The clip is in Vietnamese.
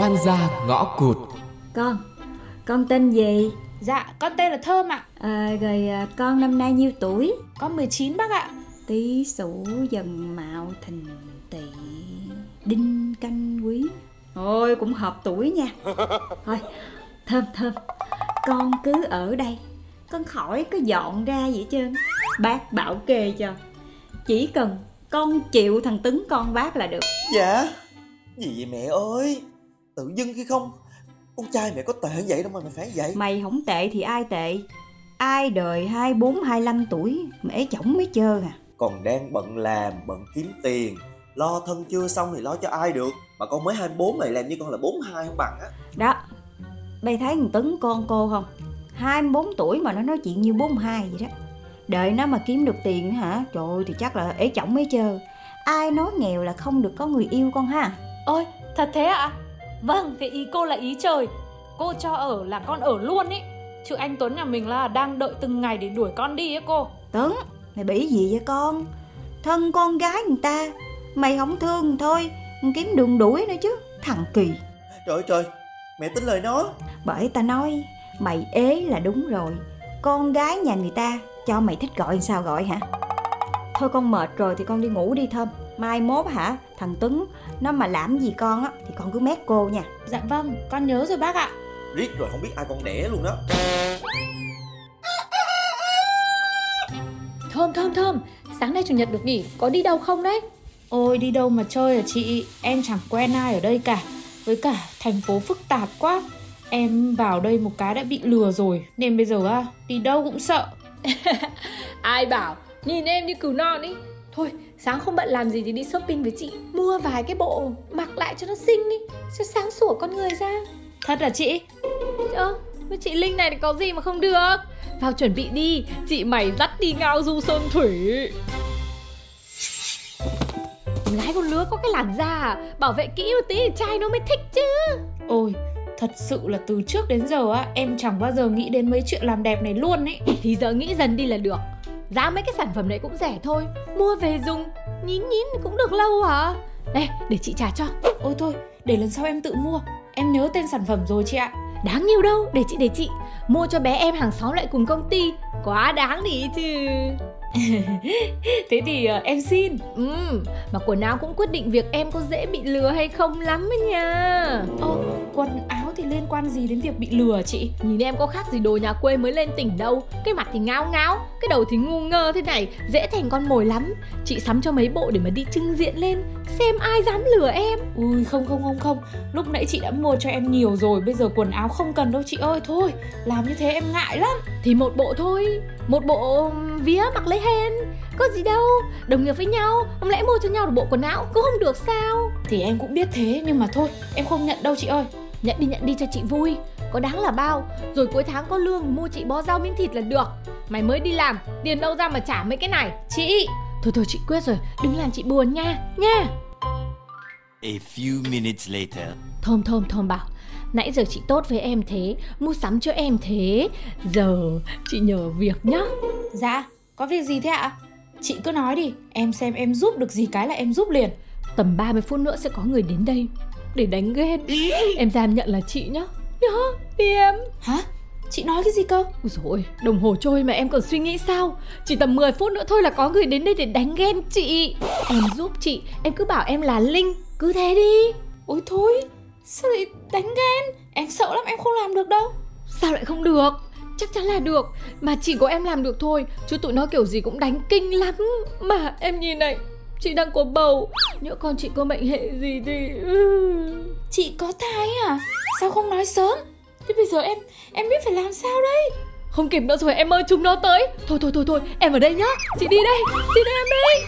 oan gia ngõ cụt. Con, con tên gì? Dạ, con tên là Thơm ạ. À, rồi à, con năm nay nhiêu tuổi? Con 19 bác ạ. Tý sửu dần mạo thìn tỵ đinh canh quý. Ôi cũng hợp tuổi nha. Thôi thơm thơm Con cứ ở đây. Con khỏi có dọn ra gì hết trơn Bác bảo kê cho. Chỉ cần con chịu thằng Tứng con bác là được. Dạ? Gì vậy mẹ ơi Tự dưng khi không? Con trai mẹ có tệ vậy đâu mà mày phải vậy. Mày không tệ thì ai tệ? Ai đời 24, 25 tuổi Mà ế chổng mới chơ à? Còn đang bận làm, bận kiếm tiền. Lo thân chưa xong thì lo cho ai được. Mà con mới 24 mày làm như con là 42 không bằng á. Đó. Bây thấy thằng Tấn con cô không? 24 tuổi mà nó nói chuyện như 42 vậy đó. Đợi nó mà kiếm được tiền hả? Trời ơi thì chắc là ế chổng mới chơ. Ai nói nghèo là không được có người yêu con ha? Ôi, thật thế ạ? Vâng, thế ý cô là ý trời. Cô cho ở là con ở luôn ý. Chứ anh Tuấn nhà mình là đang đợi từng ngày để đuổi con đi ấy cô. Tấn Mày bị gì vậy con? Thân con gái người ta Mày không thương thôi Kiếm đường đuổi nữa chứ Thằng kỳ. Trời ơi trời Mẹ tin lời nó. Bởi ta nói Mày ế là đúng rồi. Con gái nhà người ta Cho mày thích gọi sao gọi hả? Thôi con mệt rồi thì con đi ngủ đi thơm. Mai mốt hả Thằng Tuấn Nó mà làm gì con á Thì con cứ mét cô nha Dạ vâng, con nhớ rồi bác ạ. Riết rồi không biết ai con đẻ luôn đó Thơm thơm thơm, sáng nay chủ nhật được nghỉ, có đi đâu không đấy? Ôi đi đâu mà chơi hả chị, em chẳng quen ai ở đây cả. Với cả thành phố phức tạp quá. Em vào đây một cái đã bị lừa rồi, nên bây giờ á, đi đâu cũng sợ. Ai bảo Nhìn em như cừu non ý Thôi sáng không bận làm gì thì đi shopping với chị Mua vài cái bộ mặc lại cho nó xinh đi Cho sáng sủa con người ra Thật là chị? Ơ với chị Linh này thì có gì mà không được Vào chuẩn bị đi Chị mày dắt đi ngao du sơn thủy Lái con lứa có cái làn da à? Bảo vệ kỹ một tí thì trai nó mới thích chứ Ôi, thật sự là từ trước đến giờ á, em chẳng bao giờ nghĩ đến mấy chuyện làm đẹp này luôn ấy. Thì giờ nghĩ dần đi là được Giá mấy cái sản phẩm này cũng rẻ thôi Mua về dùng Nhín nhín cũng được lâu hả Đây để chị trả cho Ôi thôi, để lần sau em tự mua. Em nhớ tên sản phẩm rồi chị ạ. Đáng nhiều đâu Để chị để chị Mua cho bé em hàng xóm lại cùng công ty Quá đáng đi chứ Thế thì ờ, em xin. Ừ, mà quần áo cũng quyết định việc em có dễ bị lừa hay không lắm ấy nha Ồ, quần áo liên quan gì đến việc bị lừa chị? Nhìn em có khác gì đồ nhà quê mới lên tỉnh đâu. Cái mặt thì ngáo ngáo Cái đầu thì ngu ngơ thế này Dễ thành con mồi lắm. Chị sắm cho mấy bộ để mà đi trưng diện lên Xem ai dám lừa em. Ui không không không không. Lúc nãy chị đã mua cho em nhiều rồi Bây giờ quần áo không cần đâu chị ơi. Thôi làm như thế em ngại lắm. Thì một bộ thôi. Một bộ vía mặc lấy hên Có gì đâu Đồng nghiệp với nhau. Không lẽ mua cho nhau được bộ quần áo Cũng không được sao? Thì em cũng biết thế nhưng mà thôi Em không nhận đâu chị ơi Nhận đi nhận đi cho chị vui. Có đáng là bao. Rồi cuối tháng có lương mua chị bó rau miếng thịt là được. Mày mới đi làm Tiền đâu ra mà trả mấy cái này. Chị! Thôi thôi chị quyết rồi. Đừng làm chị buồn nha. Nha! A few minutes later. Thơm thơm thơm bảo. Nãy giờ chị tốt với em thế Mua sắm cho em thế. Giờ chị nhờ việc nhá. Dạ có việc gì thế ạ? Chị cứ nói đi Em xem em giúp được gì cái là em giúp liền. Tầm 30 phút nữa sẽ có người đến đây Để đánh ghen Em em nhận là chị nhá. Nhá đi em. Hả? Chị nói cái gì cơ? Ôi dồi ôi, đồng hồ trôi mà em còn suy nghĩ sao? Chỉ tầm 10 phút nữa thôi là có người đến đây để đánh ghen chị. Em giúp chị, em cứ bảo em là Linh Cứ thế đi. Ôi thôi Sao lại đánh ghen? Em sợ lắm em không làm được đâu. Sao lại không được? Chắc chắn là được. Mà chỉ có em làm được thôi. Chứ tụi nó kiểu gì cũng đánh kinh lắm. Mà em nhìn này Chị đang có bầu. Nhỡ con chị có mệnh hệ gì thì ừ. Chị có thai à? Sao không nói sớm? Thế bây giờ em em biết phải làm sao đây? Không kịp nữa rồi, em ơi, chúng nó tới. Thôi thôi thôi thôi, em ở đây nhá. Chị đi đây, Chị đi em đi.